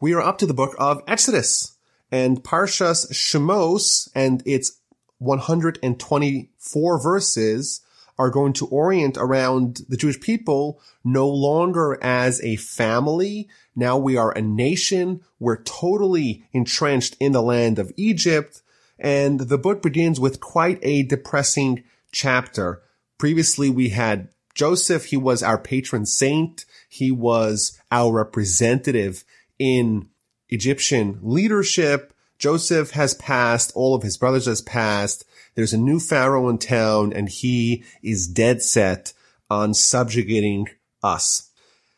We are up to the book of Exodus and Parshas Shemos and its 124 verses are going to orient around the Jewish people no longer as a family. Now we are a nation. We're totally entrenched in the land of Egypt. And the book begins with quite a depressing chapter. Previously we had Joseph. He was our patron saint. He was our representative in Egyptian leadership. Joseph has passed. All of his brothers has passed. There's a new pharaoh in town and he is dead set on subjugating us.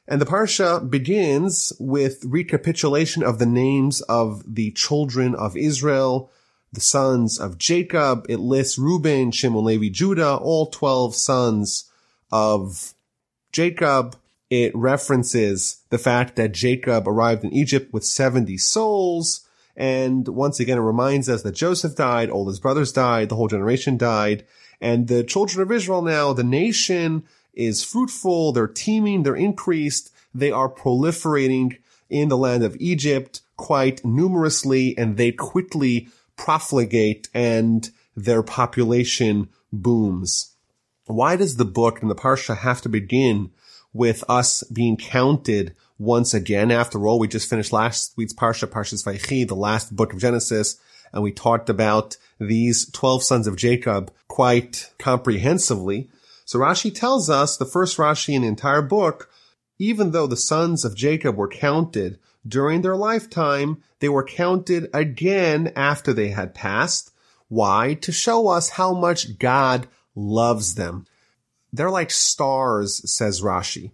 And the parsha begins with recapitulation of the names of the children of Israel, the sons of Jacob. It lists Reuben, Shimon, Levi, Judah, all 12 sons of Jacob. It references the fact that Jacob arrived in Egypt with 70 souls. And once again, it reminds us that Joseph died, all his brothers died, the whole generation died. And the children of Israel now, the nation is fruitful, they're teeming, they're increased, they are proliferating in the land of Egypt quite numerously, and they quickly profligate and their population booms. Why does the book and the Parsha have to begin with us being counted once again? After all, we just finished last week's Parsha, Parshas Vayechi, the last book of Genesis, and we talked about these 12 sons of Jacob quite comprehensively. So Rashi tells us, the first Rashi in the entire book, even though the sons of Jacob were counted during their lifetime, they were counted again after they had passed. Why? To show us how much God loves them. They're like stars, says Rashi.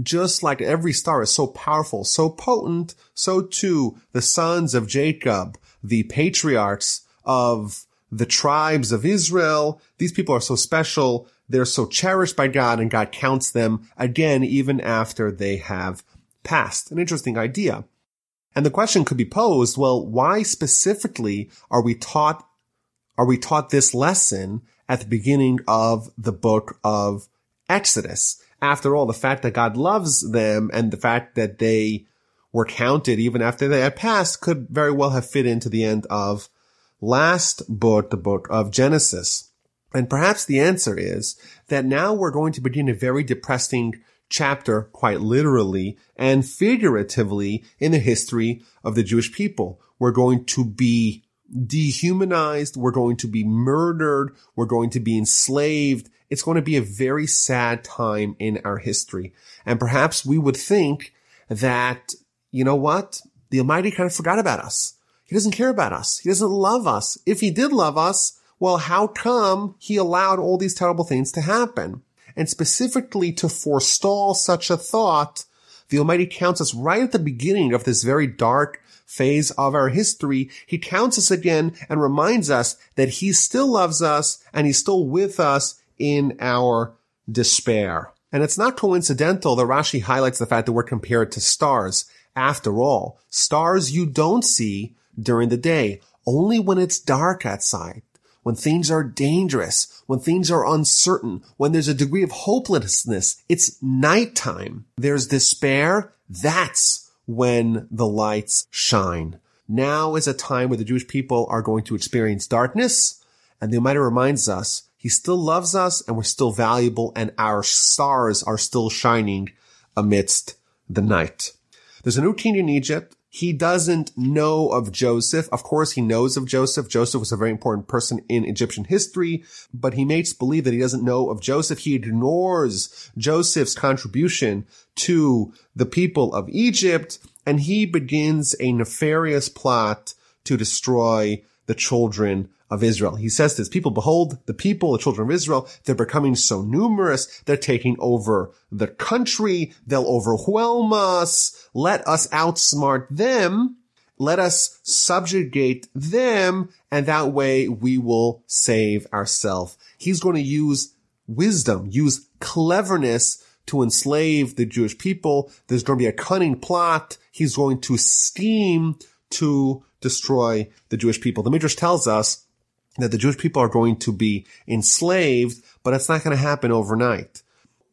Just like every star is so powerful, so potent, so too the sons of Jacob, the patriarchs of the tribes of Israel, these people are so special. They're so cherished by God and God counts them again even after they have passed. An interesting idea. And the question could be posed, well, why specifically are we taught, are we taught this lesson at the beginning of the book of Exodus. After all, the fact that God loves them and the fact that they were counted even after they had passed could very well have fit into the end of last book, the book of Genesis. And perhaps the answer is that now we're going to begin a very depressing chapter, quite literally and figuratively in the history of the Jewish people. We're going to be dehumanized. We're going to be murdered. We're going to be enslaved. It's going to be a very sad time in our history. And perhaps we would think that, you know what? The Almighty kind of forgot about us. He doesn't care about us. He doesn't love us. If he did love us, well, how come he allowed all these terrible things to happen? And specifically to forestall such a thought, the Almighty counts us right at the beginning of this very dark phase of our history, he counts us again and reminds us that he still loves us and he's still with us in our despair. And it's not coincidental that Rashi highlights the fact that we're compared to stars. After all, stars you don't see during the day, only when it's dark outside, when things are dangerous, when things are uncertain, when there's a degree of hopelessness, it's nighttime. There's despair. That's when the lights shine. Now is a time where the Jewish people are going to experience darkness, and the Almighty reminds us He still loves us and we're still valuable and our stars are still shining amidst the night. There's a new king in Egypt he doesn't know of Joseph. Of course, he knows of Joseph. Joseph was a very important person in Egyptian history, but he makes believe that he doesn't know of Joseph. He ignores Joseph's contribution to the people of Egypt, and he begins a nefarious plot to destroy the children of Israel. He says to his people, behold, the people, the children of Israel, they're becoming so numerous. They're taking over the country. They'll overwhelm us. Let us outsmart them. Let us subjugate them. And that way we will save ourselves. He's going to use wisdom, use cleverness to enslave the Jewish people. There's going to be a cunning plot. He's going to scheme to destroy the Jewish people. The Midrash tells us that the Jewish people are going to be enslaved, but it's not going to happen overnight.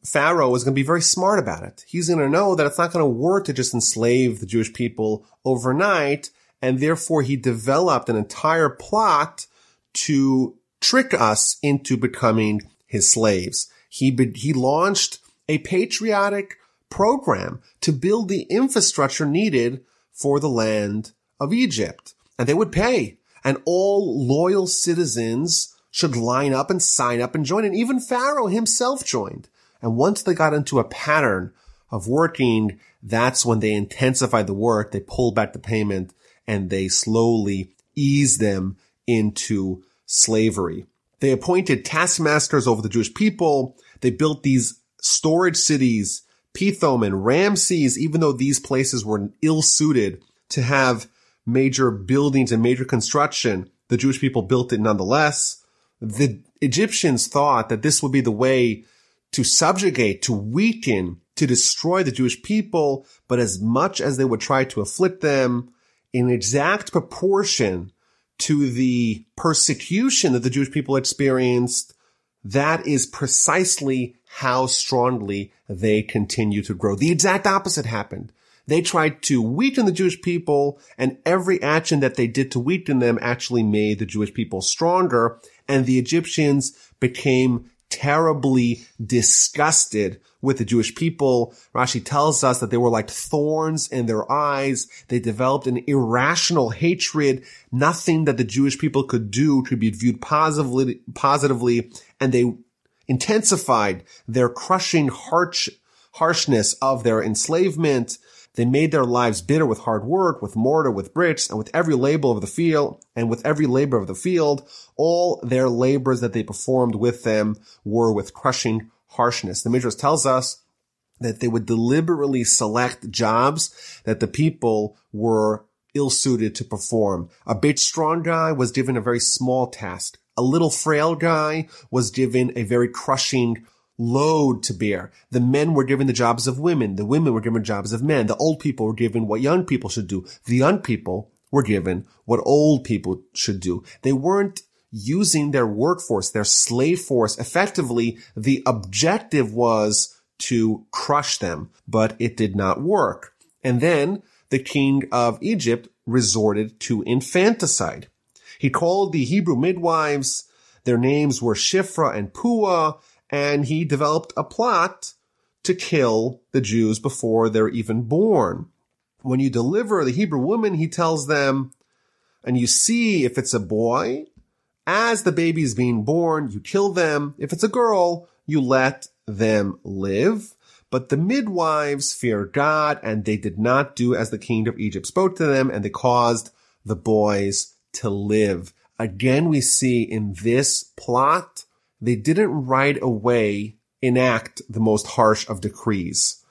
Pharaoh is going to be very smart about it. He's going to know that it's not going to work to just enslave the Jewish people overnight. And therefore he developed an entire plot to trick us into becoming his slaves. He, be, he launched a patriotic program to build the infrastructure needed for the land of Egypt. And they would pay. And all loyal citizens should line up and sign up and join. And even Pharaoh himself joined. And once they got into a pattern of working, that's when they intensified the work. They pulled back the payment and they slowly eased them into slavery. They appointed taskmasters over the Jewish people. They built these storage cities, Pithom and Ramses, even though these places were ill suited to have major buildings and major construction, the Jewish people built it nonetheless. The Egyptians thought that this would be the way to subjugate, to weaken, to destroy the Jewish people, but as much as they would try to afflict them, in exact proportion to the persecution that the Jewish people experienced, that is precisely how strongly they continue to grow. The exact opposite happened. They tried to weaken the Jewish people and every action that they did to weaken them actually made the Jewish people stronger and the Egyptians became terribly disgusted with the Jewish people. Rashi tells us that they were like thorns in their eyes. They developed an irrational hatred. Nothing that the Jewish people could do could be viewed positively, positively, and they intensified their crushing harsh, harshness of their enslavement. They made their lives bitter with hard work, with mortar, with bricks, and with every labor of the field, and with every labor of the field. All their labors that they performed with them were with crushing harshness. The Midrash tells us that they would deliberately select jobs that the people were ill-suited to perform. A bit strong guy was given a very small task. A little frail guy was given a very crushing load to bear. The men were given the jobs of women. The women were given jobs of men. The old people were given what young people should do. The young people were given what old people should do. They weren't using their workforce, their slave force effectively. The objective was to crush them, but it did not work. And then the king of Egypt resorted to infanticide. He called the Hebrew midwives. Their names were Shifra and Pua, and he developed a plot to kill the Jews before they're even born. When you deliver the Hebrew woman, he tells them, and you see if it's a boy, as the baby is being born, you kill them. If it's a girl, you let them live. But the midwives fear God and they did not do as the king of Egypt spoke to them and they caused the boys to live. Again, we see in this plot they didn't right away enact the most harsh of decrees.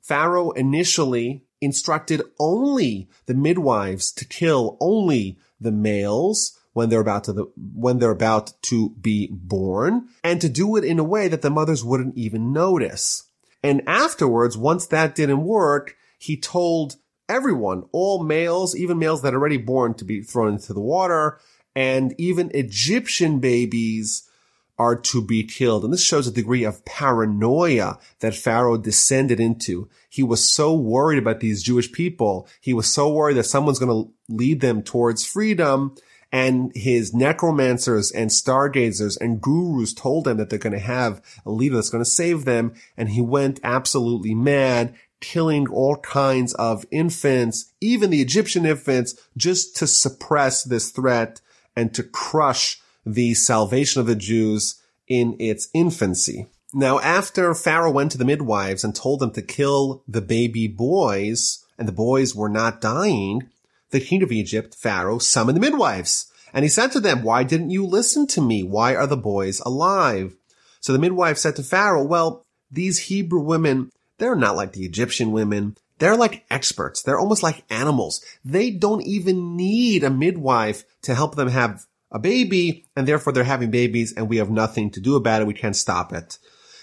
Pharaoh initially instructed only the midwives to kill only the males when they're about to the, when they're about to be born and to do it in a way that the mothers wouldn't even notice. And afterwards, once that didn't work, he told everyone, all males, even males that are already born to be thrown into the water and even Egyptian babies are to be killed. And this shows a degree of paranoia that Pharaoh descended into. He was so worried about these Jewish people. He was so worried that someone's going to lead them towards freedom. And his necromancers and stargazers and gurus told him that they're going to have a leader that's going to save them. And he went absolutely mad, killing all kinds of infants, even the Egyptian infants, just to suppress this threat and to crush the salvation of the Jews in its infancy. Now, after Pharaoh went to the midwives and told them to kill the baby boys, and the boys were not dying, the king of Egypt, Pharaoh, summoned the midwives. And he said to them, why didn't you listen to me? Why are the boys alive? So the midwife said to Pharaoh, well, these Hebrew women, they're not like the Egyptian women. They're like experts. They're almost like animals. They don't even need a midwife to help them have a baby and therefore they're having babies and we have nothing to do about it. We can't stop it.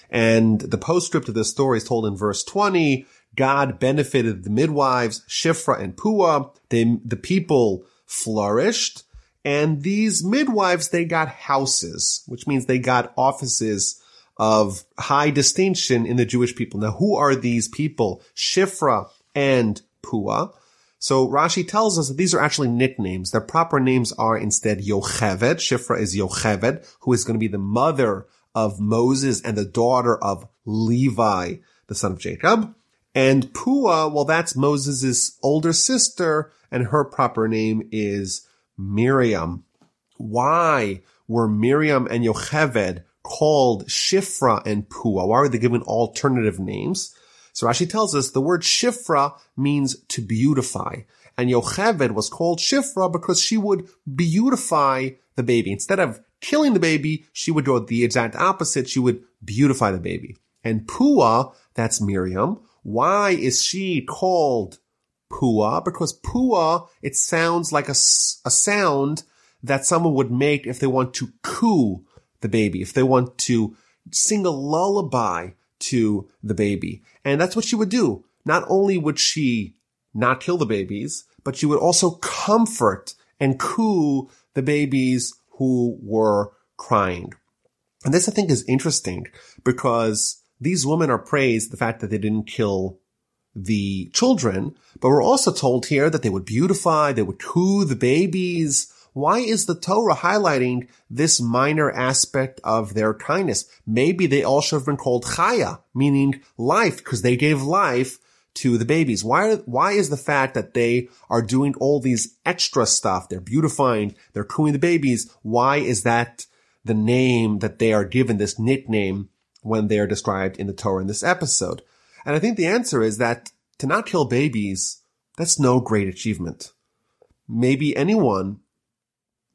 And the postscript of this story is told in verse 20. God benefited the midwives, Shifra and Pua. They, the people flourished. And these midwives, they got houses, which means they got offices of high distinction in the Jewish people. Now, who are these people? Shifra and Pua. So Rashi tells us that these are actually nicknames. Their proper names are instead Yocheved. Shifra is Yocheved, who is going to be the mother of Moses and the daughter of Levi, the son of Jacob. And Pua, well, that's Moses' older sister, and her proper name is Miriam. Why were Miriam and Yocheved called Shifra and Pua? Why were they given alternative names? So Rashi tells us the word Shifra means to beautify. And Yocheved was called Shifra because she would beautify the baby. Instead of killing the baby, she would do the exact opposite. She would beautify the baby. And Pua, that's Miriam, why is she called Pua? Because Pua, it sounds like a, a sound that someone would make if they want to coo the baby, if they want to sing a lullaby to the baby. And that's what she would do. Not only would she not kill the babies, but she would also comfort and coo the babies who were crying. And this I think is interesting because these women are praised the fact that they didn't kill the children, but we're also told here that they would beautify, they would coo the babies. Why is the Torah highlighting this minor aspect of their kindness? Maybe they all should have been called Chaya, meaning life, because they gave life to the babies. Why, why is the fact that they are doing all these extra stuff? They're beautifying, they're cooing the babies. Why is that the name that they are given, this nickname when they are described in the Torah in this episode? And I think the answer is that to not kill babies, that's no great achievement. Maybe anyone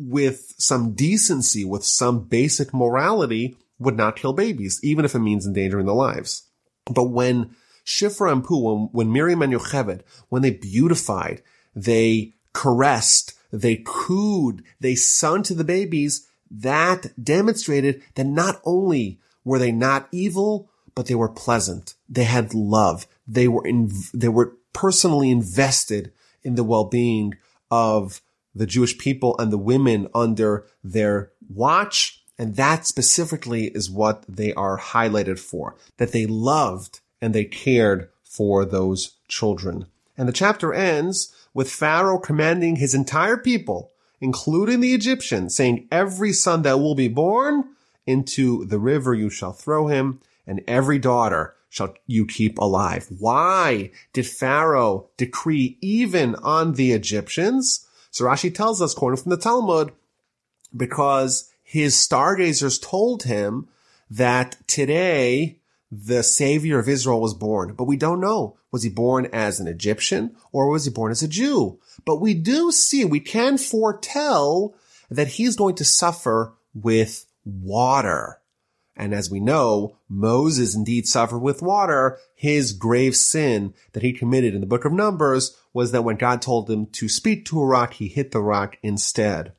with some decency, with some basic morality would not kill babies, even if it means endangering their lives. But when Shifra and Pu, when, when Miriam and Yocheved, when they beautified, they caressed, they cooed, they sung to the babies, that demonstrated that not only were they not evil, but they were pleasant. They had love. They were in, they were personally invested in the well-being of the Jewish people and the women under their watch. And that specifically is what they are highlighted for, that they loved and they cared for those children. And the chapter ends with Pharaoh commanding his entire people, including the Egyptians, saying, every son that will be born into the river you shall throw him and every daughter shall you keep alive. Why did Pharaoh decree even on the Egyptians? So Rashi tells us, quoting from the Talmud, because his stargazers told him that today the savior of Israel was born, but we don't know. Was he born as an Egyptian or was he born as a Jew? But we do see, we can foretell that he's going to suffer with water. And as we know, Moses indeed suffered with water. His grave sin that he committed in the book of Numbers was that when God told him to speak to a rock, he hit the rock instead.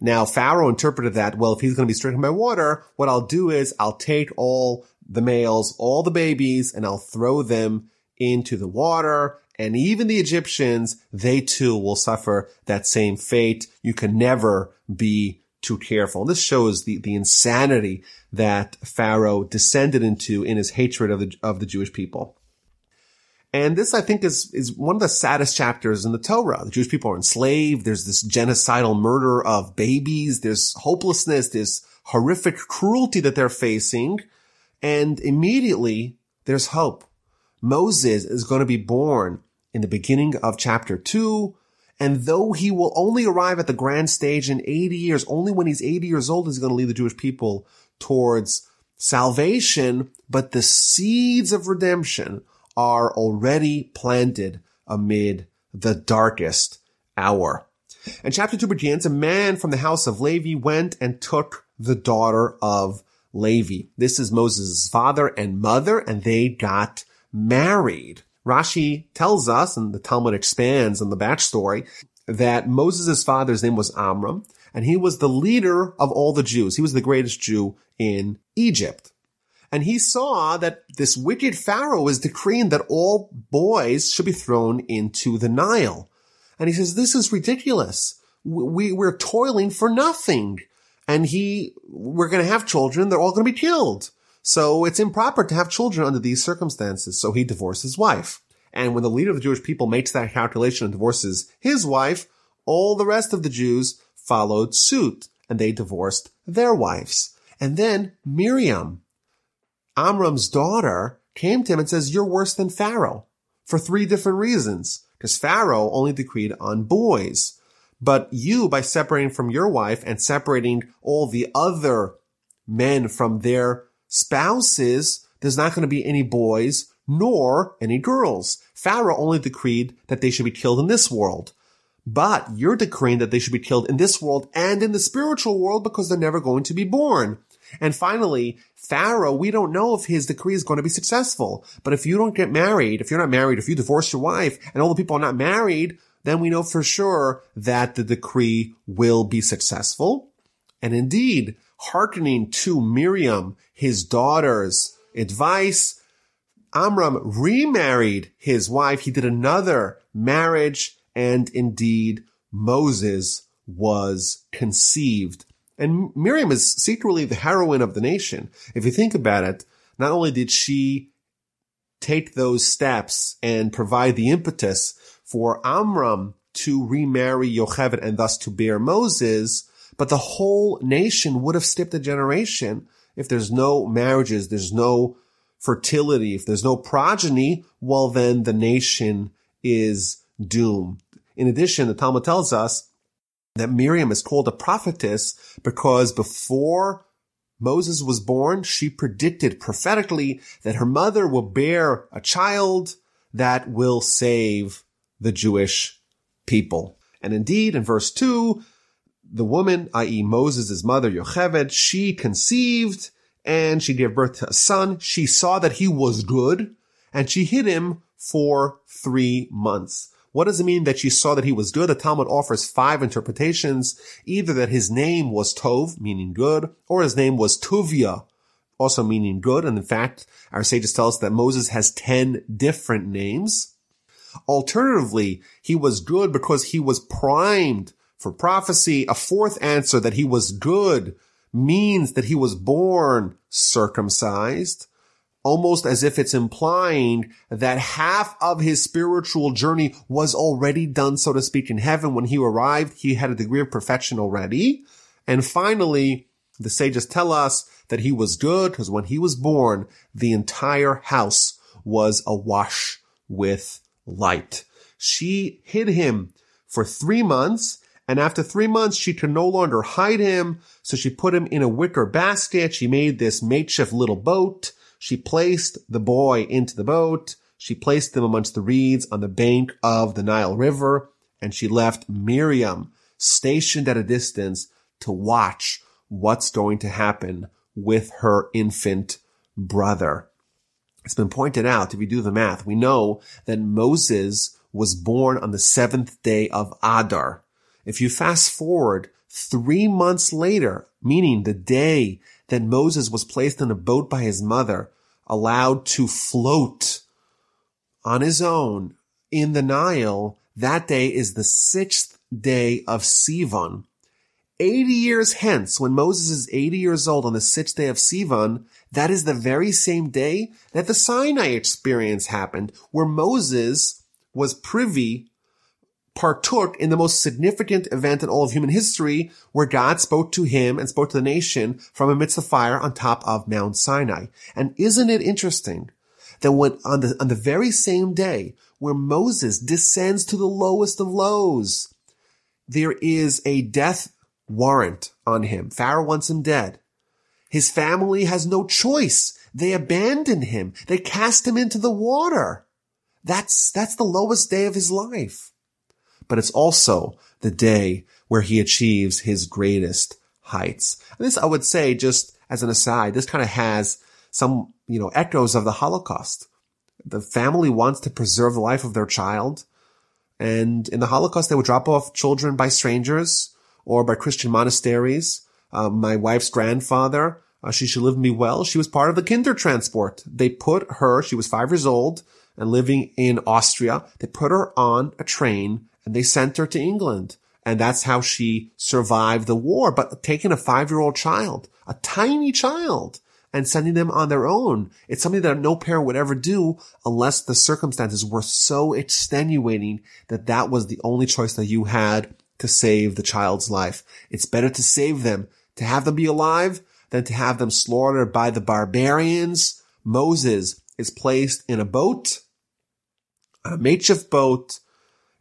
Now, Pharaoh interpreted that, well, if he's going to be stricken by water, what I'll do is I'll take all the males, all the babies, and I'll throw them into the water. And even the Egyptians, they too will suffer that same fate. You can never be too careful. And this shows the, the insanity that Pharaoh descended into in his hatred of the, of the Jewish people. And this, I think, is, is one of the saddest chapters in the Torah. The Jewish people are enslaved. There's this genocidal murder of babies. There's hopelessness. this horrific cruelty that they're facing. And immediately there's hope. Moses is going to be born in the beginning of chapter two. And though he will only arrive at the grand stage in 80 years, only when he's 80 years old is he going to lead the Jewish people towards salvation, but the seeds of redemption are already planted amid the darkest hour. And chapter two begins, a man from the house of Levi went and took the daughter of Levi. This is Moses' father and mother, and they got married. Rashi tells us, and the Talmud expands on the backstory, that Moses' father's name was Amram, and he was the leader of all the Jews. He was the greatest Jew in Egypt. And he saw that this wicked Pharaoh was decreeing that all boys should be thrown into the Nile. And he says, this is ridiculous. We, we're toiling for nothing. And he, we're going to have children. They're all going to be killed. So it's improper to have children under these circumstances. So he divorced his wife. And when the leader of the Jewish people makes that calculation and divorces his wife, all the rest of the Jews followed suit and they divorced their wives. And then Miriam, Amram's daughter, came to him and says, you're worse than Pharaoh for three different reasons. Because Pharaoh only decreed on boys. But you, by separating from your wife and separating all the other men from their spouses, there's not going to be any boys nor any girls. Pharaoh only decreed that they should be killed in this world. But you're decreeing that they should be killed in this world and in the spiritual world because they're never going to be born. And finally, Pharaoh, we don't know if his decree is going to be successful. But if you don't get married, if you're not married, if you divorce your wife and all the people are not married, then we know for sure that the decree will be successful. And indeed, hearkening to Miriam, his daughter's advice, Amram remarried his wife. He did another marriage and indeed Moses was conceived. And Miriam is secretly the heroine of the nation. If you think about it, not only did she take those steps and provide the impetus for Amram to remarry Yocheved and thus to bear Moses, but the whole nation would have skipped a generation if there's no marriages, there's no fertility, if there's no progeny, well, then the nation is doomed. In addition, the Talmud tells us that Miriam is called a prophetess because before Moses was born, she predicted prophetically that her mother will bear a child that will save the Jewish people. And indeed, in verse 2, the woman, i.e. Moses' mother, Yocheved, she conceived and she gave birth to a son. She saw that he was good and she hid him for three months. What does it mean that she saw that he was good? The Talmud offers five interpretations. Either that his name was Tov, meaning good, or his name was Tuvia, also meaning good. And in fact, our sages tell us that Moses has 10 different names. Alternatively, he was good because he was primed for prophecy. A fourth answer that he was good means that he was born circumcised, almost as if it's implying that half of his spiritual journey was already done, so to speak, in heaven. When he arrived, he had a degree of perfection already. And finally, the sages tell us that he was good because when he was born, the entire house was awash with light. She hid him for three months and after three months, she could no longer hide him. So she put him in a wicker basket. She made this makeshift little boat. She placed the boy into the boat. She placed him amongst the reeds on the bank of the Nile River. And she left Miriam stationed at a distance to watch what's going to happen with her infant brother. It's been pointed out, if you do the math, we know that Moses was born on the seventh day of Adar. If you fast forward three months later, meaning the day that Moses was placed in a boat by his mother, allowed to float on his own in the Nile, that day is the sixth day of Sivan. 80 years hence, when Moses is 80 years old on the sixth day of Sivan, that is the very same day that the Sinai experience happened, where Moses was privy partook in the most significant event in all of human history where God spoke to him and spoke to the nation from amidst the fire on top of Mount Sinai. And isn't it interesting that when on the, on the very same day where Moses descends to the lowest of lows, there is a death warrant on him. Pharaoh wants him dead. His family has no choice. They abandon him. They cast him into the water. That's, that's the lowest day of his life but it's also the day where he achieves his greatest heights. And this, I would say, just as an aside, this kind of has some, you know, echoes of the Holocaust. The family wants to preserve the life of their child. And in the Holocaust, they would drop off children by strangers or by Christian monasteries. Uh, my wife's grandfather, uh, she should live me well. She was part of the Kindertransport. They put her, she was five years old and living in Austria. They put her on a train and they sent her to England. And that's how she survived the war. But taking a five year old child, a tiny child, and sending them on their own. It's something that no parent would ever do unless the circumstances were so extenuating that that was the only choice that you had to save the child's life. It's better to save them, to have them be alive than to have them slaughtered by the barbarians. Moses is placed in a boat, a makeshift boat,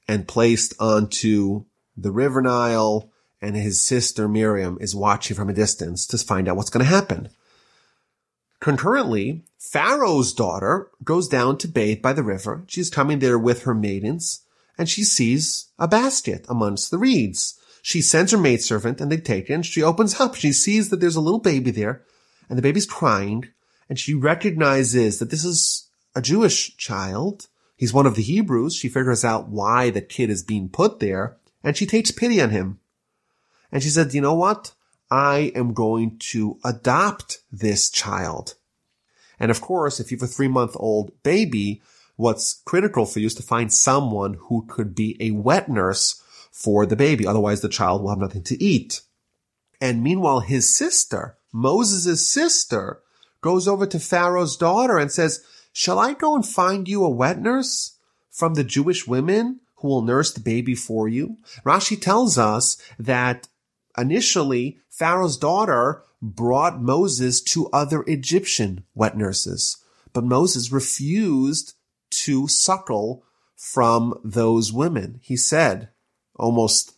and placed onto the river Nile, and his sister Miriam is watching from a distance to find out what's going to happen. Concurrently, Pharaoh's daughter goes down to bathe by the river. She's coming there with her maidens, and she sees a basket amongst the reeds. She sends her maidservant and they take it and she opens up. She sees that there's a little baby there and the baby's crying and she recognizes that this is a Jewish child. He's one of the Hebrews. She figures out why the kid is being put there and she takes pity on him. And she said, you know what? I am going to adopt this child. And of course, if you have a three month old baby, what's critical for you is to find someone who could be a wet nurse for the baby. Otherwise, the child will have nothing to eat. And meanwhile, his sister, Moses' sister, goes over to Pharaoh's daughter and says, shall I go and find you a wet nurse from the Jewish women who will nurse the baby for you? Rashi tells us that initially Pharaoh's daughter brought Moses to other Egyptian wet nurses, but Moses refused to suckle from those women. He said, almost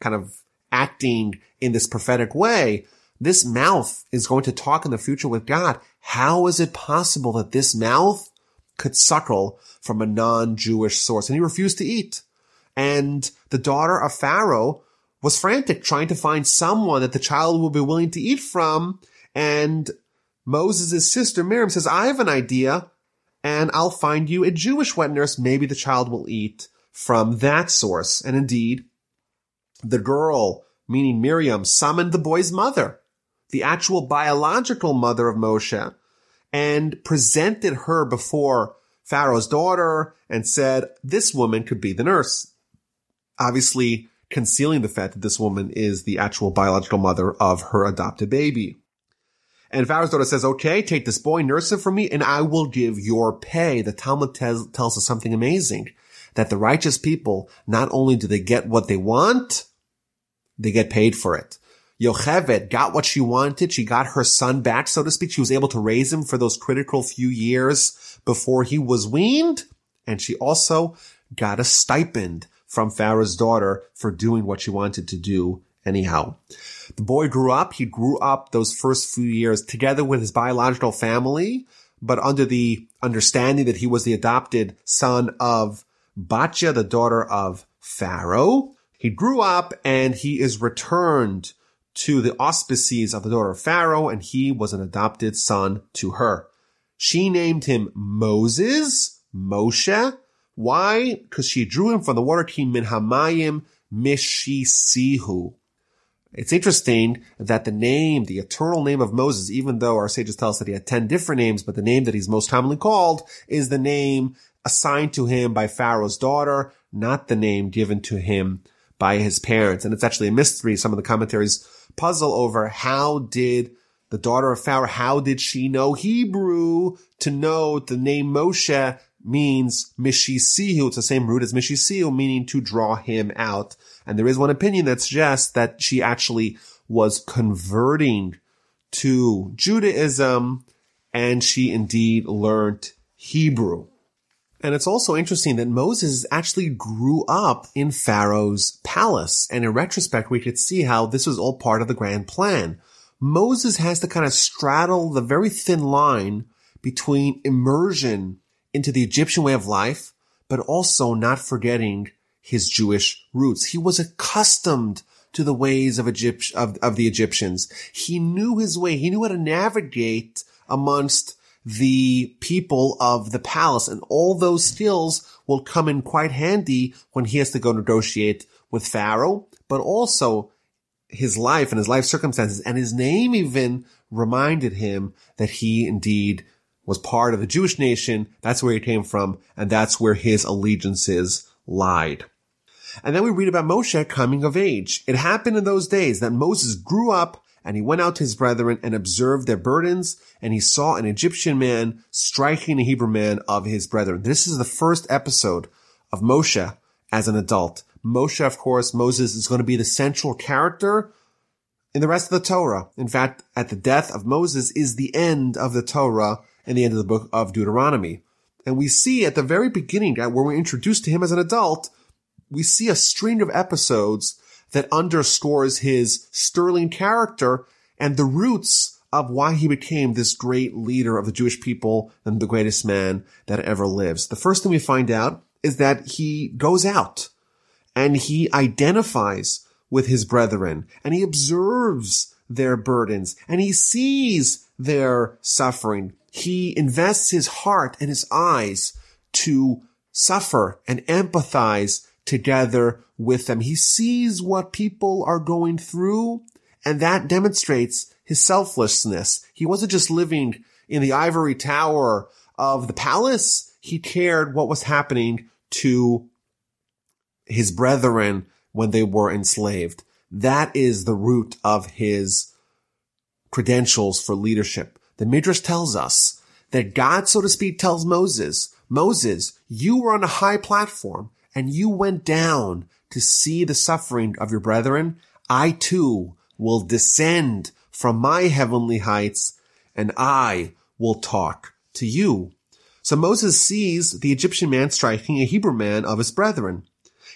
kind of acting in this prophetic way, this mouth is going to talk in the future with God. How is it possible that this mouth could suckle from a non-Jewish source? And he refused to eat. And the daughter of Pharaoh was frantic trying to find someone that the child would be willing to eat from. And Moses' sister Miriam says, I have an idea and I'll find you a Jewish wet nurse. Maybe the child will eat from that source. And indeed, the girl, meaning Miriam, summoned the boy's mother, the actual biological mother of Moshe, and presented her before Pharaoh's daughter and said, this woman could be the nurse. Obviously, concealing the fact that this woman is the actual biological mother of her adopted baby. And Pharaoh's daughter says, okay, take this boy, nurse him for me, and I will give your pay. The Talmud tells us something amazing that the righteous people, not only do they get what they want, they get paid for it. Yocheved got what she wanted. She got her son back, so to speak. She was able to raise him for those critical few years before he was weaned. And she also got a stipend from Pharaoh's daughter for doing what she wanted to do anyhow. The boy grew up. He grew up those first few years together with his biological family, but under the understanding that he was the adopted son of Batya, the daughter of Pharaoh. He grew up and he is returned to the auspices of the daughter of Pharaoh and he was an adopted son to her. She named him Moses, Moshe. Why? Because she drew him from the water king min hamayim mishisihu. It's interesting that the name, the eternal name of Moses, even though our sages tell us that he had 10 different names, but the name that he's most commonly called is the name assigned to him by Pharaoh's daughter, not the name given to him by his parents. And it's actually a mystery. Some of the commentaries puzzle over how did the daughter of Pharaoh, how did she know Hebrew to know the name Moshe means Mishisihu. It's the same root as Mishisihu, meaning to draw him out. And there is one opinion that suggests that she actually was converting to Judaism and she indeed learned Hebrew. And it's also interesting that Moses actually grew up in Pharaoh's palace. And in retrospect, we could see how this was all part of the grand plan. Moses has to kind of straddle the very thin line between immersion into the Egyptian way of life, but also not forgetting his Jewish roots. He was accustomed to the ways of Egypt, of, of the Egyptians. He knew his way. He knew how to navigate amongst the people of the palace and all those skills will come in quite handy when he has to go negotiate with Pharaoh, but also his life and his life circumstances and his name even reminded him that he indeed was part of the Jewish nation. That's where he came from. And that's where his allegiances lied. And then we read about Moshe coming of age. It happened in those days that Moses grew up And he went out to his brethren and observed their burdens, and he saw an Egyptian man striking a Hebrew man of his brethren. This is the first episode of Moshe as an adult. Moshe, of course, Moses is going to be the central character in the rest of the Torah. In fact, at the death of Moses is the end of the Torah and the end of the book of Deuteronomy. And we see at the very beginning, that where we're introduced to him as an adult, we see a string of episodes that underscores his sterling character and the roots of why he became this great leader of the Jewish people and the greatest man that ever lives. The first thing we find out is that he goes out and he identifies with his brethren and he observes their burdens and he sees their suffering. He invests his heart and his eyes to suffer and empathize together with them. He sees what people are going through and that demonstrates his selflessness. He wasn't just living in the ivory tower of the palace. He cared what was happening to his brethren when they were enslaved. That is the root of his credentials for leadership. The Midrash tells us that God, so to speak, tells Moses, Moses, you were on a high platform and you went down to see the suffering of your brethren. I too will descend from my heavenly heights and I will talk to you. So Moses sees the Egyptian man striking a Hebrew man of his brethren.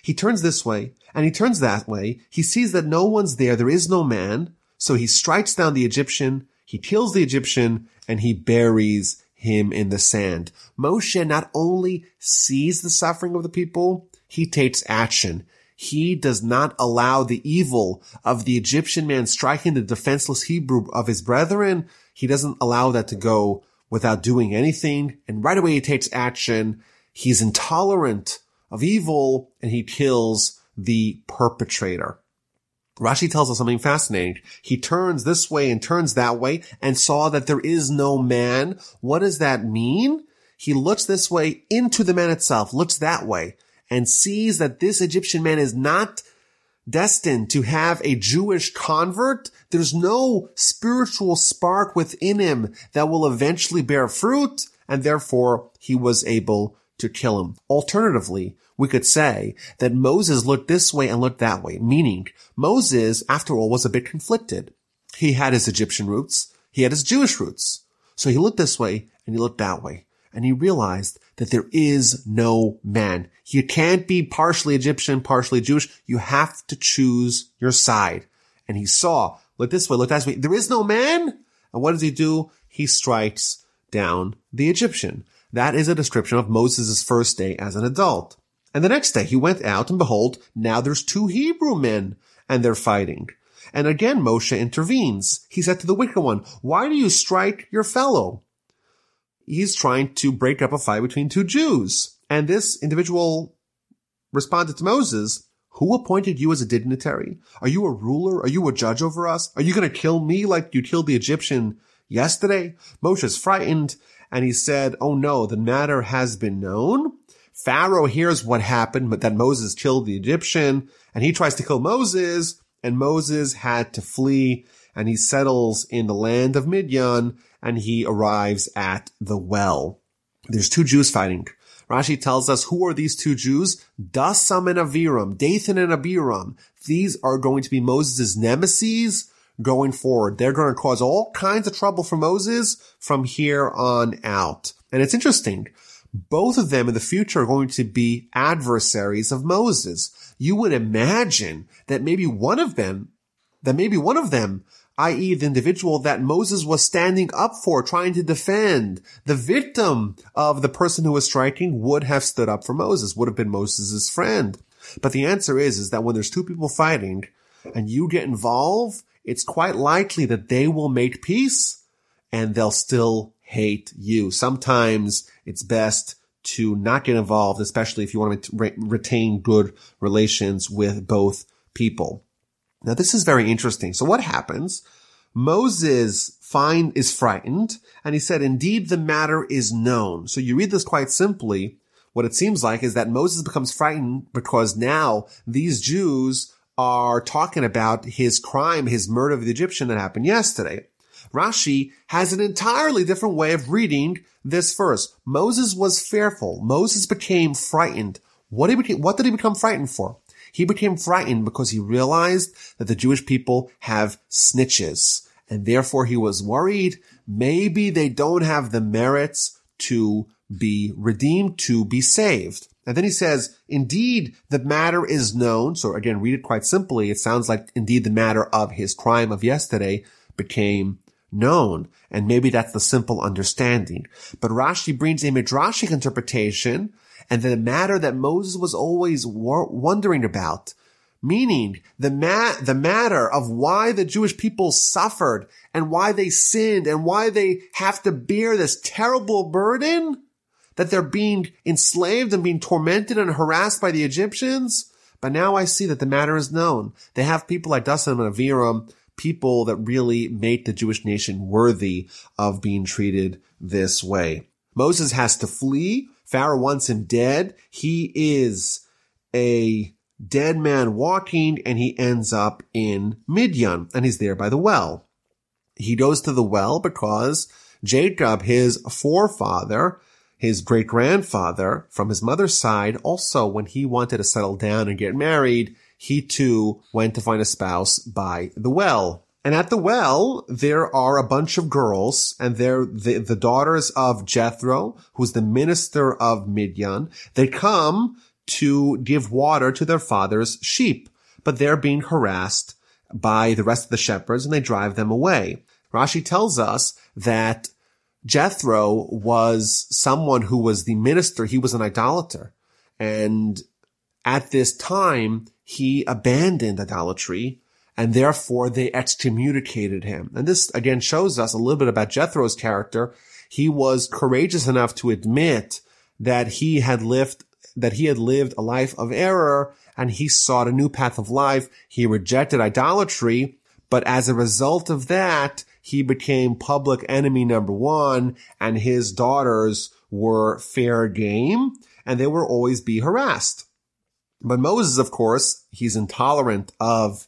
He turns this way and he turns that way. He sees that no one's there. There is no man. So he strikes down the Egyptian. He kills the Egyptian and he buries him in the sand. Moshe not only sees the suffering of the people, he takes action. He does not allow the evil of the Egyptian man striking the defenseless Hebrew of his brethren. He doesn't allow that to go without doing anything. And right away he takes action. He's intolerant of evil and he kills the perpetrator. Rashi tells us something fascinating. He turns this way and turns that way and saw that there is no man. What does that mean? He looks this way into the man itself, looks that way and sees that this Egyptian man is not destined to have a Jewish convert. There's no spiritual spark within him that will eventually bear fruit. And therefore he was able to kill him. Alternatively, we could say that Moses looked this way and looked that way, meaning Moses, after all, was a bit conflicted. He had his Egyptian roots. He had his Jewish roots. So he looked this way and he looked that way. And he realized that there is no man. You can't be partially Egyptian, partially Jewish. You have to choose your side. And he saw, look this way, look that way. There is no man. And what does he do? He strikes down the Egyptian. That is a description of Moses' first day as an adult. And the next day he went out and behold, now there's two Hebrew men and they're fighting. And again Moshe intervenes. He said to the wicked one, why do you strike your fellow? He's trying to break up a fight between two Jews. And this individual responded to Moses, who appointed you as a dignitary? Are you a ruler? Are you a judge over us? Are you going to kill me like you killed the Egyptian yesterday? Moshe's frightened and he said, Oh no, the matter has been known. Pharaoh hears what happened, but that Moses killed the Egyptian and he tries to kill Moses and Moses had to flee and he settles in the land of Midian and he arrives at the well. There's two Jews fighting. Rashi tells us who are these two Jews? Dasam and Aviram, Dathan and Abiram. These are going to be Moses' nemesis going forward. They're going to cause all kinds of trouble for Moses from here on out. And it's interesting. Both of them in the future are going to be adversaries of Moses. You would imagine that maybe one of them, that maybe one of them, i.e. the individual that Moses was standing up for, trying to defend, the victim of the person who was striking would have stood up for Moses, would have been Moses' friend. But the answer is, is that when there's two people fighting and you get involved, it's quite likely that they will make peace and they'll still hate you. Sometimes it's best to not get involved, especially if you want to retain good relations with both people. Now this is very interesting. So what happens? Moses find is frightened and he said, indeed the matter is known. So you read this quite simply. What it seems like is that Moses becomes frightened because now these Jews are talking about his crime, his murder of the Egyptian that happened yesterday. Rashi has an entirely different way of reading this verse. Moses was fearful. Moses became frightened. What he, what did he become frightened for? He became frightened because he realized that the Jewish people have snitches. And therefore he was worried maybe they don't have the merits to be redeemed, to be saved. And then he says, indeed, the matter is known. So again, read it quite simply. It sounds like indeed the matter of his crime of yesterday became known. And maybe that's the simple understanding. But Rashi brings a midrashic interpretation and the matter that Moses was always wondering about. Meaning the ma- the matter of why the Jewish people suffered and why they sinned and why they have to bear this terrible burden that they're being enslaved and being tormented and harassed by the Egyptians. But now I see that the matter is known. They have people like Dathan and Aviram people that really make the Jewish nation worthy of being treated this way. Moses has to flee. Pharaoh wants him dead. He is a dead man walking and he ends up in Midian and he's there by the well. He goes to the well because Jacob, his forefather, his great grandfather from his mother's side, also when he wanted to settle down and get married, he too went to find a spouse by the well. And at the well, there are a bunch of girls, and they're the, the daughters of Jethro, who's the minister of Midian. They come to give water to their father's sheep, but they're being harassed by the rest of the shepherds and they drive them away. Rashi tells us that Jethro was someone who was the minister. He was an idolater. And at this time, he abandoned idolatry and therefore they excommunicated him. And this again shows us a little bit about Jethro's character. He was courageous enough to admit that he had lived, that he had lived a life of error and he sought a new path of life. He rejected idolatry, but as a result of that, he became public enemy number one and his daughters were fair game and they will always be harassed. But Moses, of course, he's intolerant of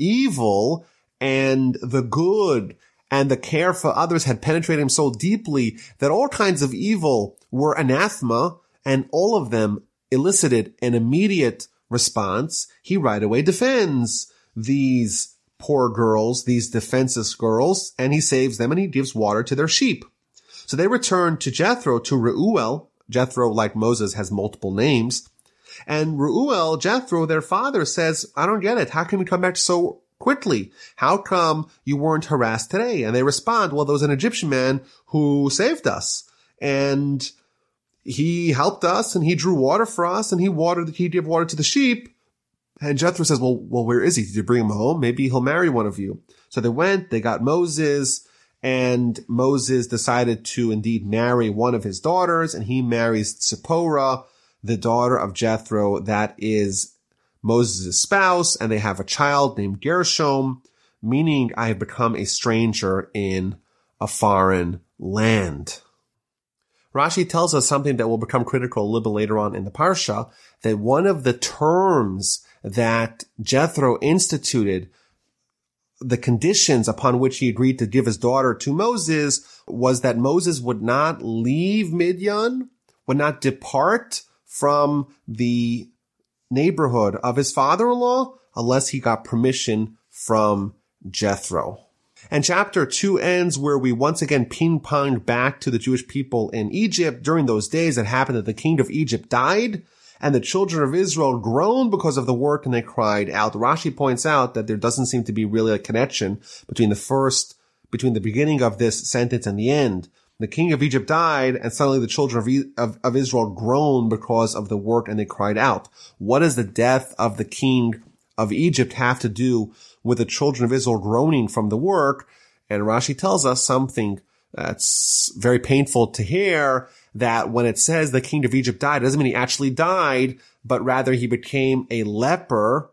evil and the good and the care for others had penetrated him so deeply that all kinds of evil were anathema and all of them elicited an immediate response. He right away defends these poor girls, these defenseless girls, and he saves them and he gives water to their sheep. So they return to Jethro, to Reuel. Jethro, like Moses, has multiple names. And Reuel, Jethro, their father says, I don't get it. How can we come back so quickly? How come you weren't harassed today? And they respond, well, there was an Egyptian man who saved us and he helped us and he drew water for us and he watered, he gave water to the sheep. And Jethro says, well, well, where is he? Did you bring him home? Maybe he'll marry one of you. So they went, they got Moses and Moses decided to indeed marry one of his daughters and he marries Zipporah the daughter of Jethro, that is Moses' spouse, and they have a child named Gershom, meaning I have become a stranger in a foreign land. Rashi tells us something that will become critical a little bit later on in the Parsha, that one of the terms that Jethro instituted, the conditions upon which he agreed to give his daughter to Moses was that Moses would not leave Midian, would not depart from the neighborhood of his father-in-law unless he got permission from Jethro. And chapter two ends where we once again ping pong back to the Jewish people in Egypt. During those days, it happened that the king of Egypt died and the children of Israel groaned because of the work and they cried out. Rashi points out that there doesn't seem to be really a connection between the first, between the beginning of this sentence and the end. The king of Egypt died and suddenly the children of, of, of, Israel groaned because of the work and they cried out. What does the death of the king of Egypt have to do with the children of Israel groaning from the work? And Rashi tells us something that's very painful to hear that when it says the king of Egypt died, it doesn't mean he actually died, but rather he became a leper.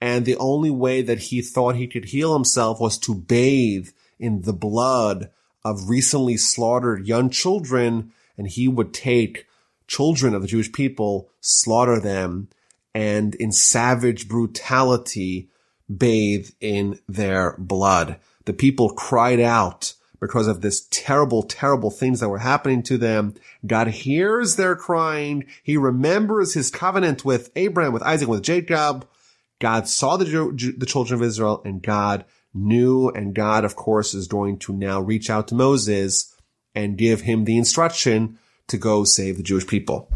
And the only way that he thought he could heal himself was to bathe in the blood of recently slaughtered young children, and he would take children of the Jewish people, slaughter them, and in savage brutality bathe in their blood. The people cried out because of this terrible, terrible things that were happening to them. God hears their crying. He remembers his covenant with Abraham, with Isaac, with Jacob. God saw the, the children of Israel and God knew and God, of course, is going to now reach out to Moses and give him the instruction to go save the Jewish people.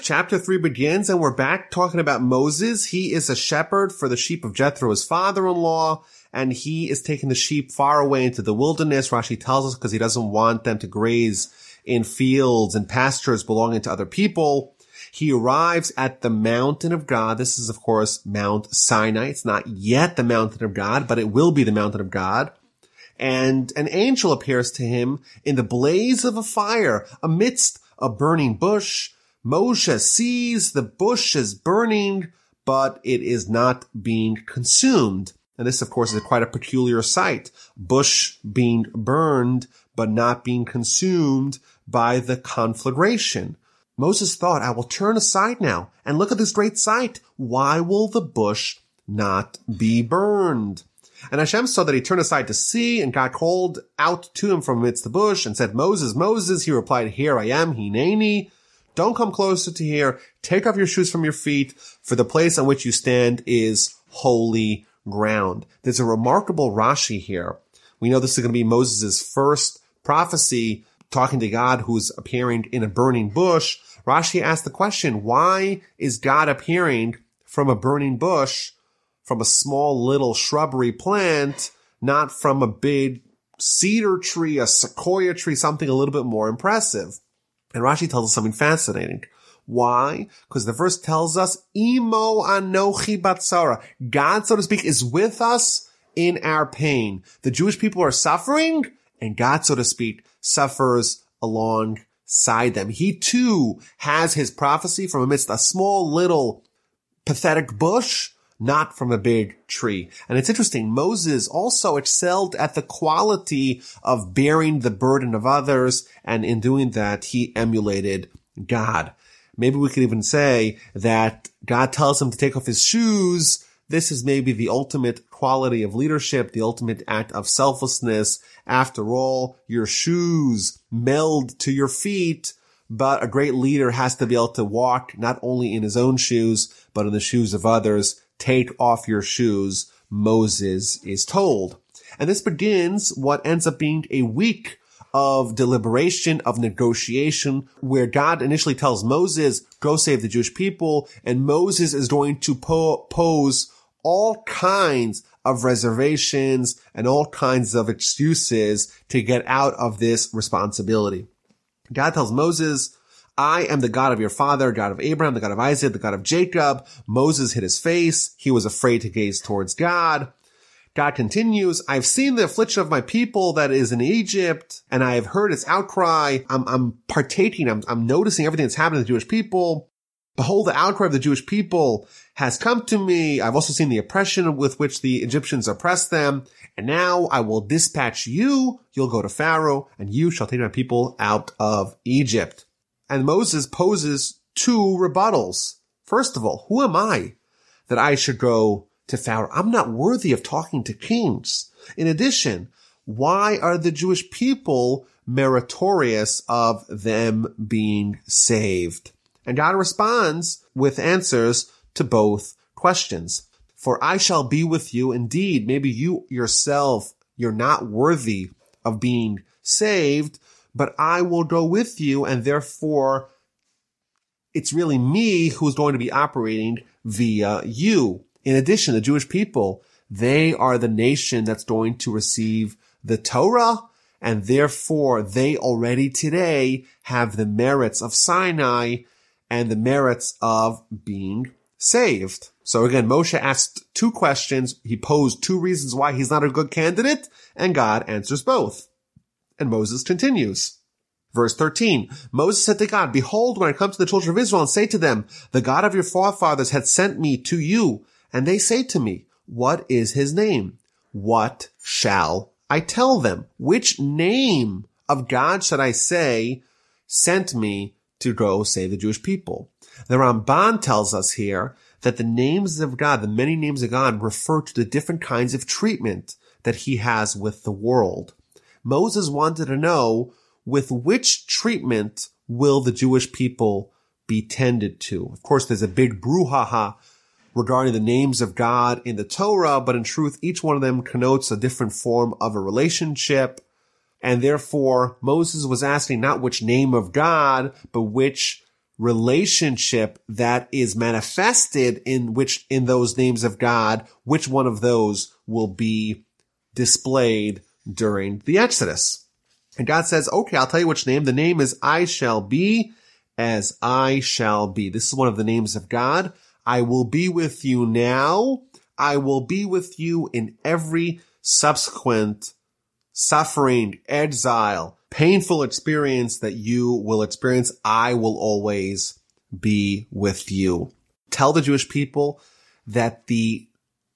Chapter 3 begins and we're back talking about Moses. He is a shepherd for the sheep of Jethro, his father-in-law, and he is taking the sheep far away into the wilderness. Rashi tells us because he doesn't want them to graze in fields and pastures belonging to other people. He arrives at the mountain of God. This is, of course, Mount Sinai. It's not yet the mountain of God, but it will be the mountain of God. And an angel appears to him in the blaze of a fire amidst a burning bush. Moshe sees the bush is burning, but it is not being consumed. And this, of course, is quite a peculiar sight. Bush being burned, but not being consumed by the conflagration. Moses thought, I will turn aside now and look at this great sight. Why will the bush not be burned? And Hashem saw that he turned aside to see, and God called out to him from amidst the bush and said, Moses, Moses. He replied, Here I am, Hineni. Don't come closer to here. Take off your shoes from your feet, for the place on which you stand is holy ground. There's a remarkable Rashi here. We know this is going to be Moses' first prophecy talking to God who's appearing in a burning bush. Rashi asked the question, why is God appearing from a burning bush, from a small little shrubbery plant, not from a big cedar tree, a sequoia tree, something a little bit more impressive? And Rashi tells us something fascinating. Why? Because the verse tells us, Imo anochi batsara. God, so to speak, is with us in our pain. The Jewish people are suffering, and God, so to speak, suffers alongside them. He too has his prophecy from amidst a small little pathetic bush, not from a big tree. And it's interesting, Moses also excelled at the quality of bearing the burden of others, and in doing that, he emulated God. Maybe we could even say that God tells him to take off his shoes. This is maybe the ultimate quality of leadership, the ultimate act of selflessness. After all, your shoes meld to your feet, but a great leader has to be able to walk not only in his own shoes, but in the shoes of others. Take off your shoes, Moses is told. And this begins what ends up being a week of deliberation, of negotiation, where God initially tells Moses, go save the Jewish people, and Moses is going to po- pose all kinds of reservations and all kinds of excuses to get out of this responsibility. God tells Moses, I am the God of your father, God of Abraham, the God of Isaac, the God of Jacob. Moses hid his face. He was afraid to gaze towards God. God continues, I've seen the affliction of my people that is in Egypt, and I have heard its outcry. I'm, I'm partaking, I'm, I'm noticing everything that's happening to the Jewish people. Behold, the outcry of the Jewish people has come to me. I've also seen the oppression with which the Egyptians oppressed them. And now I will dispatch you. You'll go to Pharaoh and you shall take my people out of Egypt. And Moses poses two rebuttals. First of all, who am I that I should go to Pharaoh. I'm not worthy of talking to kings. In addition, why are the Jewish people meritorious of them being saved? And God responds with answers to both questions. For I shall be with you. Indeed, maybe you yourself, you're not worthy of being saved, but I will go with you and therefore it's really me who's going to be operating via you. In addition, the Jewish people, they are the nation that's going to receive the Torah, and therefore they already today have the merits of Sinai and the merits of being saved. So again, Moshe asked two questions. He posed two reasons why he's not a good candidate, and God answers both. And Moses continues. Verse 13, Moses said to God, Behold, when I come to the children of Israel and say to them, the God of your forefathers had sent me to you, and they say to me, what is his name? What shall I tell them? Which name of God should I say sent me to go save the Jewish people? The Ramban tells us here that the names of God, the many names of God refer to the different kinds of treatment that he has with the world. Moses wanted to know with which treatment will the Jewish people be tended to. Of course, there's a big brouhaha regarding the names of God in the Torah, but in truth, each one of them connotes a different form of a relationship. And therefore, Moses was asking not which name of God, but which relationship that is manifested in which, in those names of God, which one of those will be displayed during the Exodus. And God says, okay, I'll tell you which name. The name is I shall be as I shall be. This is one of the names of God. I will be with you now. I will be with you in every subsequent suffering, exile, painful experience that you will experience. I will always be with you. Tell the Jewish people that the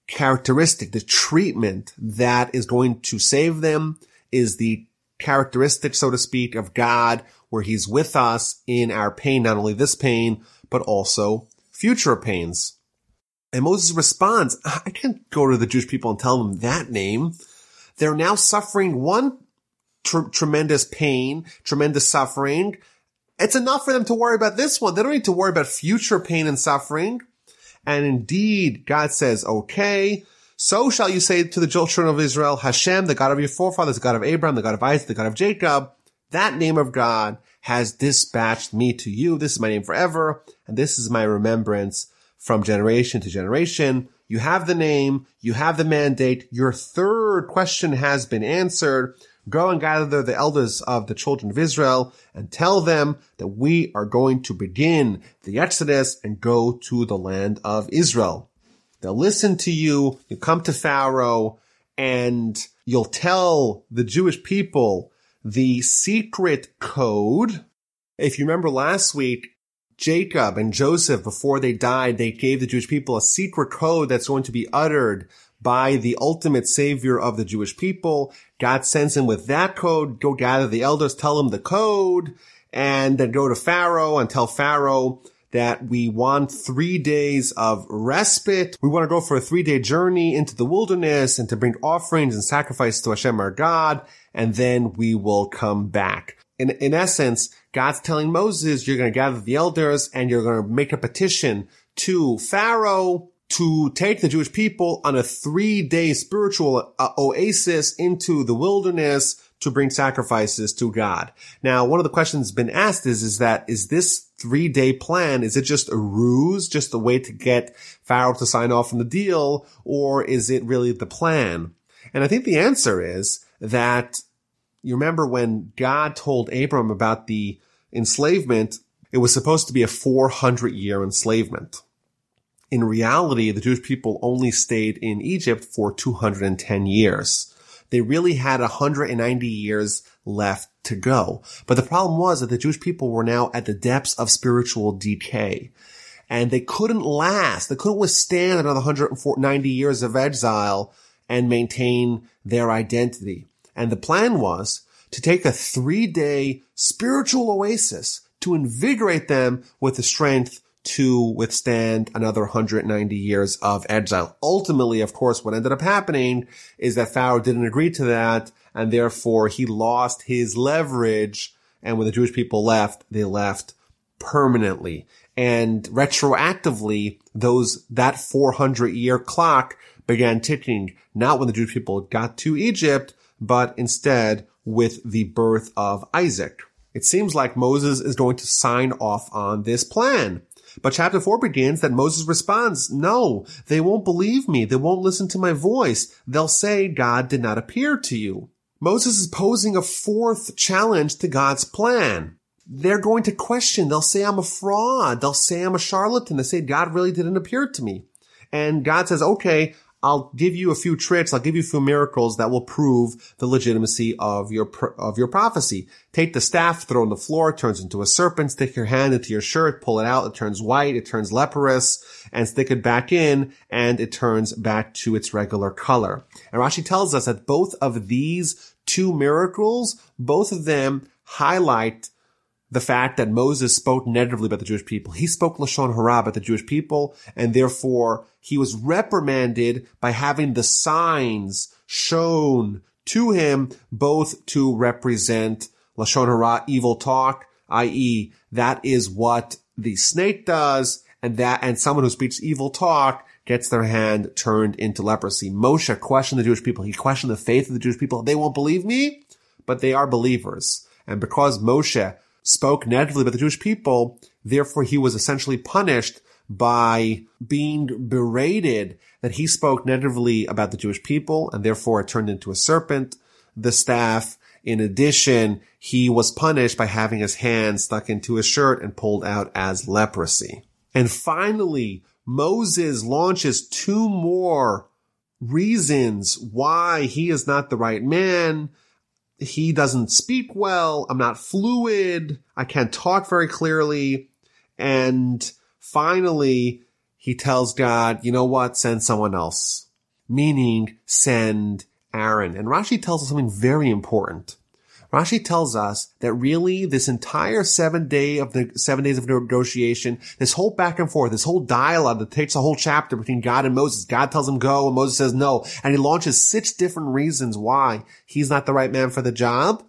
characteristic, the treatment that is going to save them is the characteristic, so to speak, of God, where he's with us in our pain, not only this pain, but also future pains. And Moses responds, I can't go to the Jewish people and tell them that name. They're now suffering one tr- tremendous pain, tremendous suffering. It's enough for them to worry about this one. They don't need to worry about future pain and suffering. And indeed, God says, okay, so shall you say to the children of Israel, Hashem, the God of your forefathers, the God of Abraham, the God of Isaac, the God of Jacob, that name of God has dispatched me to you. This is my name forever, and this is my remembrance from generation to generation. You have the name, you have the mandate. Your third question has been answered. Go and gather the elders of the children of Israel and tell them that we are going to begin the Exodus and go to the land of Israel. They'll listen to you. You come to Pharaoh and you'll tell the Jewish people the secret code. If you remember last week, Jacob and Joseph, before they died, they gave the Jewish people a secret code that's going to be uttered by the ultimate savior of the Jewish people. God sends him with that code. Go gather the elders, tell them the code, and then go to Pharaoh and tell Pharaoh that we want three days of respite. We want to go for a three day journey into the wilderness and to bring offerings and sacrifices to Hashem our God. And then we will come back. In, in essence, God's telling Moses, you're going to gather the elders and you're going to make a petition to Pharaoh to take the Jewish people on a three day spiritual uh, oasis into the wilderness to bring sacrifices to God. Now, one of the questions that's been asked is, is that, is this three day plan, is it just a ruse, just a way to get Pharaoh to sign off on the deal, or is it really the plan? And I think the answer is that you remember when God told Abram about the enslavement, it was supposed to be a 400 year enslavement. In reality, the Jewish people only stayed in Egypt for 210 years. They really had 190 years left to go. But the problem was that the Jewish people were now at the depths of spiritual decay. And they couldn't last. They couldn't withstand another 190 years of exile and maintain their identity. And the plan was to take a three day spiritual oasis to invigorate them with the strength to withstand another 190 years of exile. Ultimately, of course, what ended up happening is that Pharaoh didn't agree to that, and therefore he lost his leverage. And when the Jewish people left, they left permanently. And retroactively, those, that 400 year clock began ticking, not when the Jewish people got to Egypt, but instead with the birth of Isaac. It seems like Moses is going to sign off on this plan. But chapter four begins that Moses responds, no, they won't believe me. They won't listen to my voice. They'll say God did not appear to you. Moses is posing a fourth challenge to God's plan. They're going to question. They'll say I'm a fraud. They'll say I'm a charlatan. They say God really didn't appear to me. And God says, okay, I'll give you a few tricks. I'll give you a few miracles that will prove the legitimacy of your, of your prophecy. Take the staff, throw on the floor, turns into a serpent, stick your hand into your shirt, pull it out, it turns white, it turns leprous, and stick it back in, and it turns back to its regular color. And Rashi tells us that both of these two miracles, both of them highlight the fact that Moses spoke negatively about the Jewish people. He spoke Lashon Hara about the Jewish people, and therefore he was reprimanded by having the signs shown to him, both to represent Lashon Hara, evil talk, i.e., that is what the snake does, and that, and someone who speaks evil talk gets their hand turned into leprosy. Moshe questioned the Jewish people. He questioned the faith of the Jewish people. They won't believe me, but they are believers. And because Moshe spoke negatively about the Jewish people, therefore he was essentially punished by being berated that he spoke negatively about the Jewish people and therefore it turned into a serpent. The staff, in addition, he was punished by having his hand stuck into his shirt and pulled out as leprosy. And finally, Moses launches two more reasons why he is not the right man. He doesn't speak well. I'm not fluid. I can't talk very clearly. And finally, he tells God, you know what? Send someone else. Meaning send Aaron. And Rashi tells us something very important. Rashi tells us that really this entire seven day of the seven days of negotiation, this whole back and forth, this whole dialogue that takes a whole chapter between God and Moses. God tells him go and Moses says no. And he launches six different reasons why he's not the right man for the job.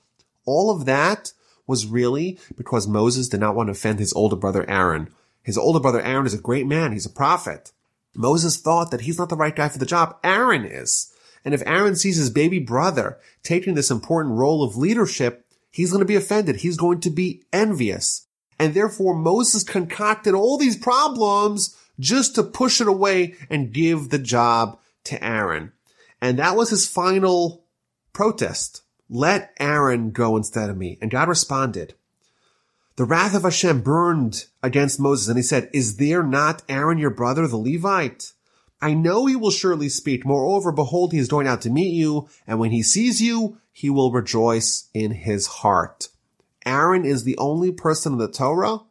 All of that was really because Moses did not want to offend his older brother Aaron. His older brother Aaron is a great man. He's a prophet. Moses thought that he's not the right guy for the job. Aaron is. And if Aaron sees his baby brother taking this important role of leadership, he's going to be offended. He's going to be envious. And therefore Moses concocted all these problems just to push it away and give the job to Aaron. And that was his final protest. Let Aaron go instead of me. And God responded. The wrath of Hashem burned against Moses and he said, is there not Aaron your brother, the Levite? I know he will surely speak. Moreover, behold, he is going out to meet you, and when he sees you, he will rejoice in his heart. Aaron is the only person in the Torah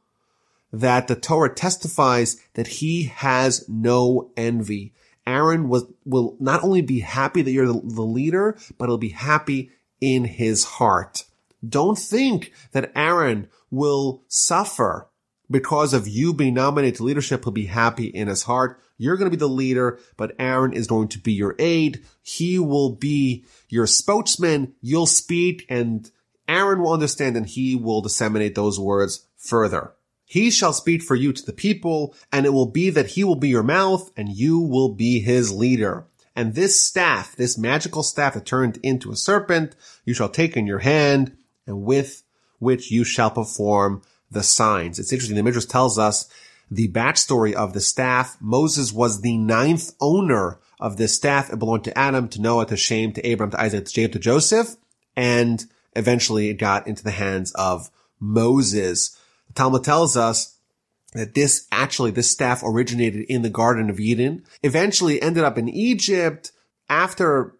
that the Torah testifies that he has no envy. Aaron was, will not only be happy that you're the, the leader, but he'll be happy in his heart. Don't think that Aaron will suffer because of you being nominated to leadership. He'll be happy in his heart. You're going to be the leader, but Aaron is going to be your aide. He will be your spokesman. You'll speak and Aaron will understand and he will disseminate those words further. He shall speak for you to the people and it will be that he will be your mouth and you will be his leader. And this staff, this magical staff that turned into a serpent, you shall take in your hand and with which you shall perform the signs. It's interesting. The Midrash tells us the backstory of the staff. Moses was the ninth owner of this staff. It belonged to Adam, to Noah, to Shem, to Abram, to Isaac, to Jacob, to Joseph. And eventually it got into the hands of Moses. The Talmud tells us that this actually, this staff originated in the Garden of Eden, eventually ended up in Egypt. After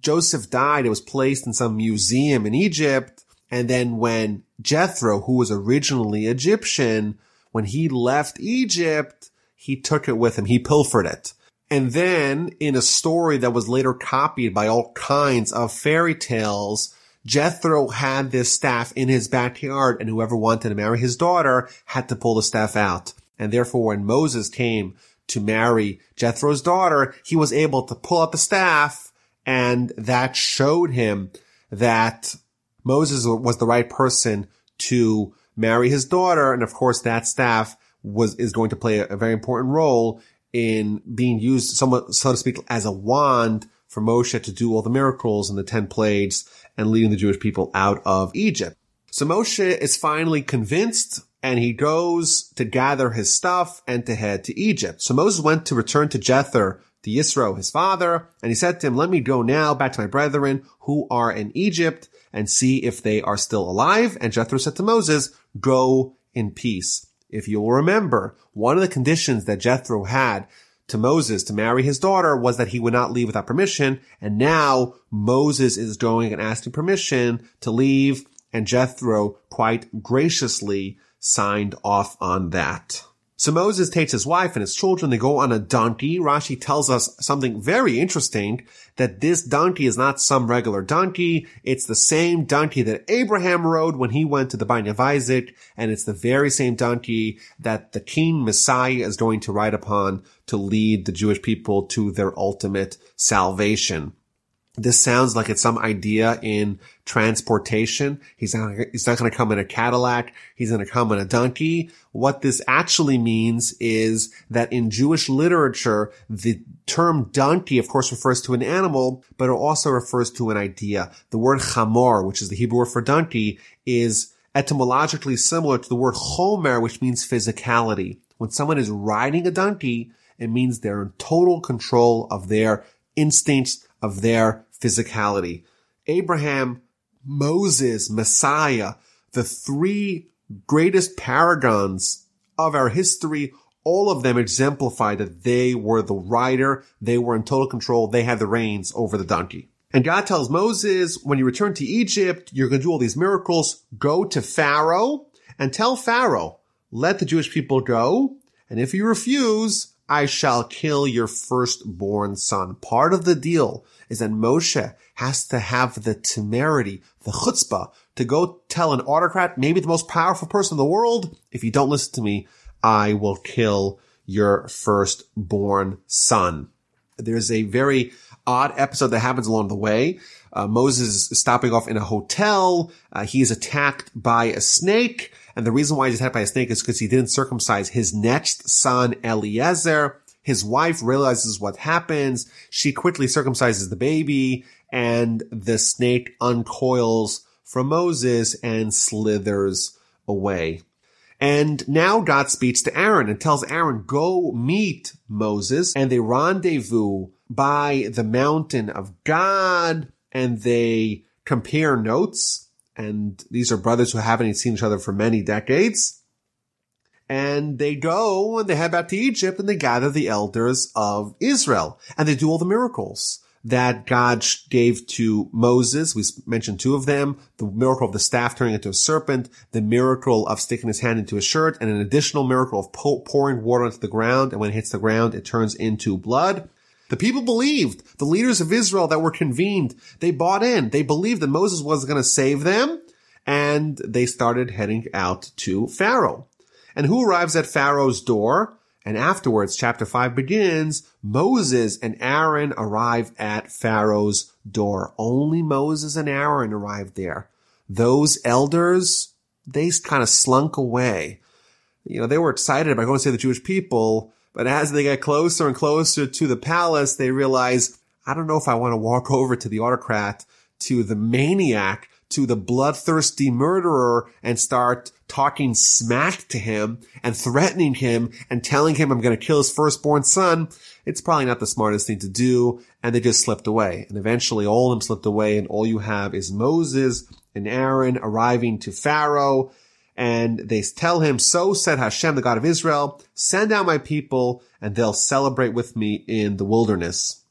Joseph died, it was placed in some museum in Egypt. And then when Jethro, who was originally Egyptian, when he left Egypt, he took it with him. He pilfered it. And then in a story that was later copied by all kinds of fairy tales, Jethro had this staff in his backyard and whoever wanted to marry his daughter had to pull the staff out. And therefore when Moses came to marry Jethro's daughter, he was able to pull out the staff and that showed him that Moses was the right person to marry his daughter. And of course, that staff was, is going to play a, a very important role in being used somewhat, so to speak, as a wand for Moshe to do all the miracles and the 10 plagues and leading the Jewish people out of Egypt. So Moshe is finally convinced and he goes to gather his stuff and to head to Egypt. So Moses went to return to Jether, to Yisro, his father, and he said to him, let me go now back to my brethren who are in Egypt and see if they are still alive. And Jethro said to Moses, go in peace. If you will remember, one of the conditions that Jethro had to Moses to marry his daughter was that he would not leave without permission. And now Moses is going and asking permission to leave. And Jethro quite graciously signed off on that. So Moses takes his wife and his children. They go on a donkey. Rashi tells us something very interesting that this donkey is not some regular donkey. It's the same donkey that Abraham rode when he went to the Binding of Isaac. And it's the very same donkey that the King Messiah is going to ride upon to lead the Jewish people to their ultimate salvation. This sounds like it's some idea in transportation. He's not, he's not going to come in a Cadillac. He's going to come in a donkey. What this actually means is that in Jewish literature, the term donkey, of course, refers to an animal, but it also refers to an idea. The word chamor, which is the Hebrew word for donkey, is etymologically similar to the word chomer, which means physicality. When someone is riding a donkey, it means they're in total control of their instincts, of their physicality. Abraham, Moses, Messiah, the three greatest paragons of our history, all of them exemplify that they were the rider, they were in total control, they had the reins over the donkey. And God tells Moses, when you return to Egypt, you're going to do all these miracles. Go to Pharaoh and tell Pharaoh, let the Jewish people go. And if you refuse, I shall kill your firstborn son. Part of the deal is that Moshe has to have the temerity, the chutzpah, to go tell an autocrat, maybe the most powerful person in the world, if you don't listen to me, I will kill your firstborn son. There's a very odd episode that happens along the way. Uh, Moses is stopping off in a hotel. Uh, he is attacked by a snake. And the reason why he's attacked by a snake is because he didn't circumcise his next son, Eliezer. His wife realizes what happens. She quickly circumcises the baby and the snake uncoils from Moses and slithers away. And now God speaks to Aaron and tells Aaron, go meet Moses and they rendezvous by the mountain of God and they compare notes. And these are brothers who haven't seen each other for many decades. And they go and they head back to Egypt and they gather the elders of Israel and they do all the miracles that God gave to Moses. We mentioned two of them. The miracle of the staff turning into a serpent, the miracle of sticking his hand into a shirt, and an additional miracle of pouring water onto the ground. And when it hits the ground, it turns into blood. The people believed. The leaders of Israel that were convened, they bought in. They believed that Moses was going to save them. And they started heading out to Pharaoh. And who arrives at Pharaoh's door? And afterwards, chapter 5 begins, Moses and Aaron arrive at Pharaoh's door. Only Moses and Aaron arrived there. Those elders, they kind of slunk away. You know, they were excited about going to see the Jewish people, but as they get closer and closer to the palace, they realize, I don't know if I want to walk over to the autocrat, to the maniac to the bloodthirsty murderer and start talking smack to him and threatening him and telling him I'm going to kill his firstborn son, it's probably not the smartest thing to do. And they just slipped away. And eventually all of them slipped away and all you have is Moses and Aaron arriving to Pharaoh and they tell him, so said Hashem, the God of Israel, send out my people and they'll celebrate with me in the wilderness.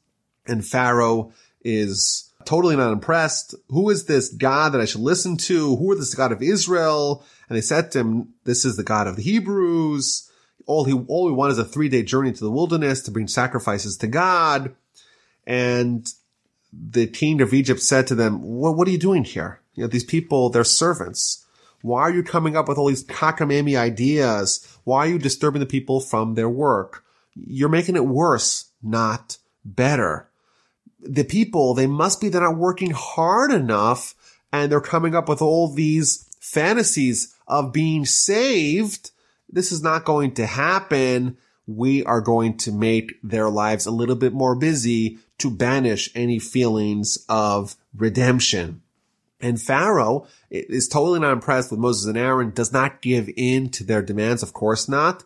And Pharaoh is totally not impressed. Who is this God that I should listen to? Who is this God of Israel? And they said to him, this is the God of the Hebrews. All he, all we want is a three day journey to the wilderness to bring sacrifices to God. And the king of Egypt said to them, what, what are you doing here? You know, these people, they're servants. Why are you coming up with all these cockamamie ideas? Why are you disturbing the people from their work? You're making it worse, not better the people, they must be, they're not working hard enough and they're coming up with all these fantasies of being saved. This is not going to happen. We are going to make their lives a little bit more busy to banish any feelings of redemption. And Pharaoh is totally not impressed with Moses and Aaron, does not give in to their demands, of course not,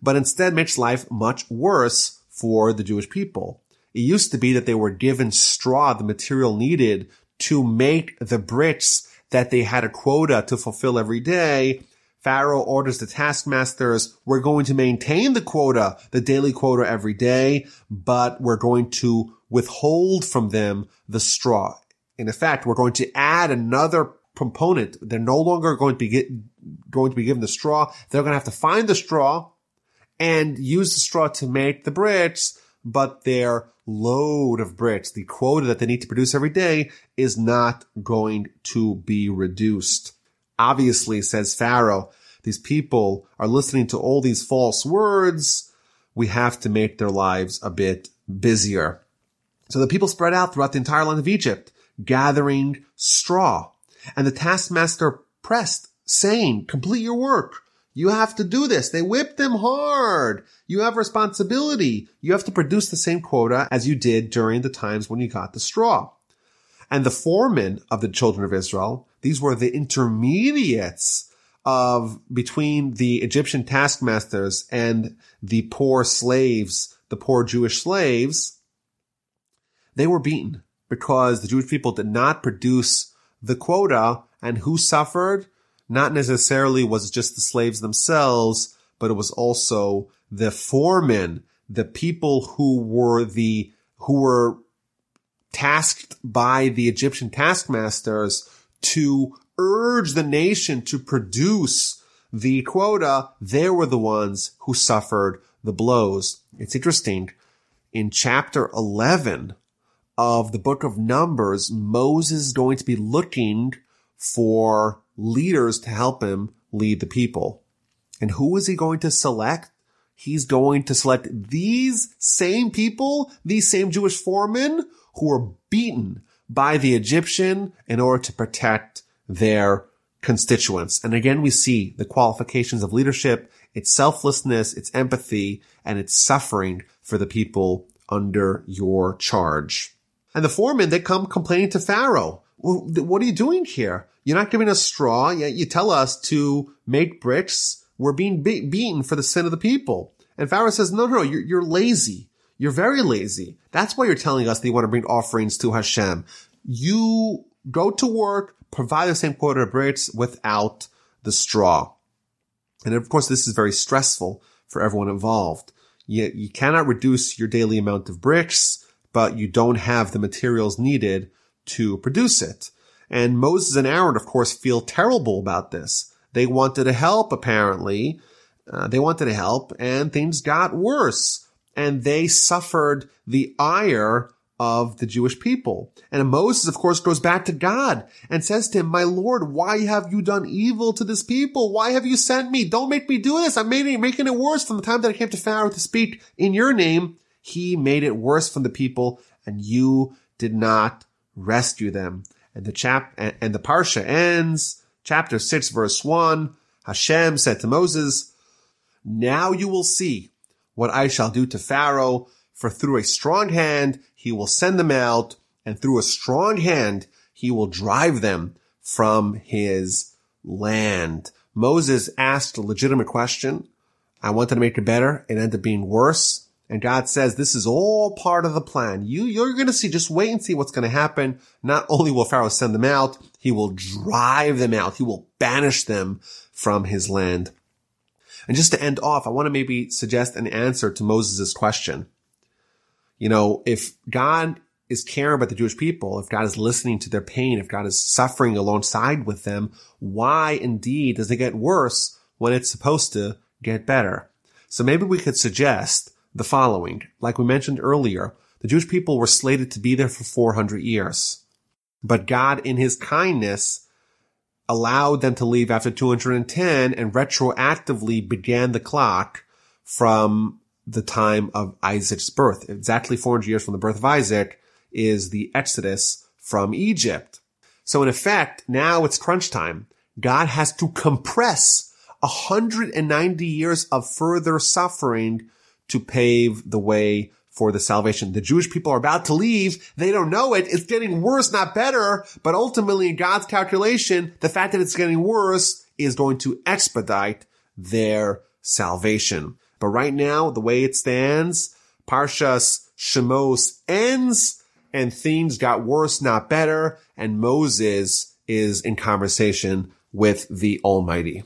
but instead makes life much worse for the Jewish people. It used to be that they were given straw, the material needed to make the bricks that they had a quota to fulfill every day. Pharaoh orders the taskmasters, we're going to maintain the quota, the daily quota every day, but we're going to withhold from them the straw. In effect, we're going to add another component. They're no longer going to be get, going to be given the straw. They're going to have to find the straw and use the straw to make the bricks, but their load of bricks, the quota that they need to produce every day is not going to be reduced. Obviously, says Pharaoh, these people are listening to all these false words. We have to make their lives a bit busier. So the people spread out throughout the entire land of Egypt, gathering straw. And the taskmaster pressed, saying, complete your work. You have to do this. They whipped them hard. You have responsibility. You have to produce the same quota as you did during the times when you got the straw. And the foremen of the children of Israel, these were the intermediates of between the Egyptian taskmasters and the poor slaves, the poor Jewish slaves. They were beaten because the Jewish people did not produce the quota and who suffered? Not necessarily was just the slaves themselves, but it was also the foremen, the people who were the, who were tasked by the Egyptian taskmasters to urge the nation to produce the quota. They were the ones who suffered the blows. It's interesting. In chapter 11 of the book of Numbers, Moses is going to be looking for leaders to help him lead the people. And who is he going to select? He's going to select these same people, these same Jewish foremen who were beaten by the Egyptian in order to protect their constituents. And again, we see the qualifications of leadership, its selflessness, its empathy, and its suffering for the people under your charge. And the foremen, they come complaining to Pharaoh. what are you doing here? You're not giving us straw, yet you tell us to make bricks. We're being be- beaten for the sin of the people. And Pharaoh says, no, no, you're, you're lazy. You're very lazy. That's why you're telling us that you want to bring offerings to Hashem. You go to work, provide the same quota of bricks without the straw. And of course, this is very stressful for everyone involved. You, you cannot reduce your daily amount of bricks, but you don't have the materials needed to produce it. And Moses and Aaron, of course, feel terrible about this. They wanted to help, apparently. Uh, they wanted to help, and things got worse. And they suffered the ire of the Jewish people. And Moses, of course, goes back to God and says to him, My Lord, why have you done evil to this people? Why have you sent me? Don't make me do this. I'm making, making it worse from the time that I came to Pharaoh to speak in your name. He made it worse for the people and you did not rescue them. And the chap, and the parsha ends, chapter 6 verse 1. Hashem said to Moses, Now you will see what I shall do to Pharaoh for through a strong hand, he will send them out and through a strong hand, he will drive them from his land. Moses asked a legitimate question. I wanted to make it better. It ended up being worse. And God says, this is all part of the plan. You, you're going to see, just wait and see what's going to happen. Not only will Pharaoh send them out, he will drive them out. He will banish them from his land. And just to end off, I want to maybe suggest an answer to Moses' question. You know, if God is caring about the Jewish people, if God is listening to their pain, if God is suffering alongside with them, why indeed does it get worse when it's supposed to get better? So maybe we could suggest the following. Like we mentioned earlier, the Jewish people were slated to be there for 400 years. But God, in his kindness, allowed them to leave after 210 and retroactively began the clock from the time of Isaac's birth. Exactly 400 years from the birth of Isaac is the Exodus from Egypt. So in effect, now it's crunch time. God has to compress 190 years of further suffering to pave the way for the salvation. The Jewish people are about to leave. They don't know it. It's getting worse, not better. But ultimately, in God's calculation, the fact that it's getting worse is going to expedite their salvation. But right now, the way it stands, Parshas Shemos ends and things got worse, not better. And Moses is in conversation with the Almighty.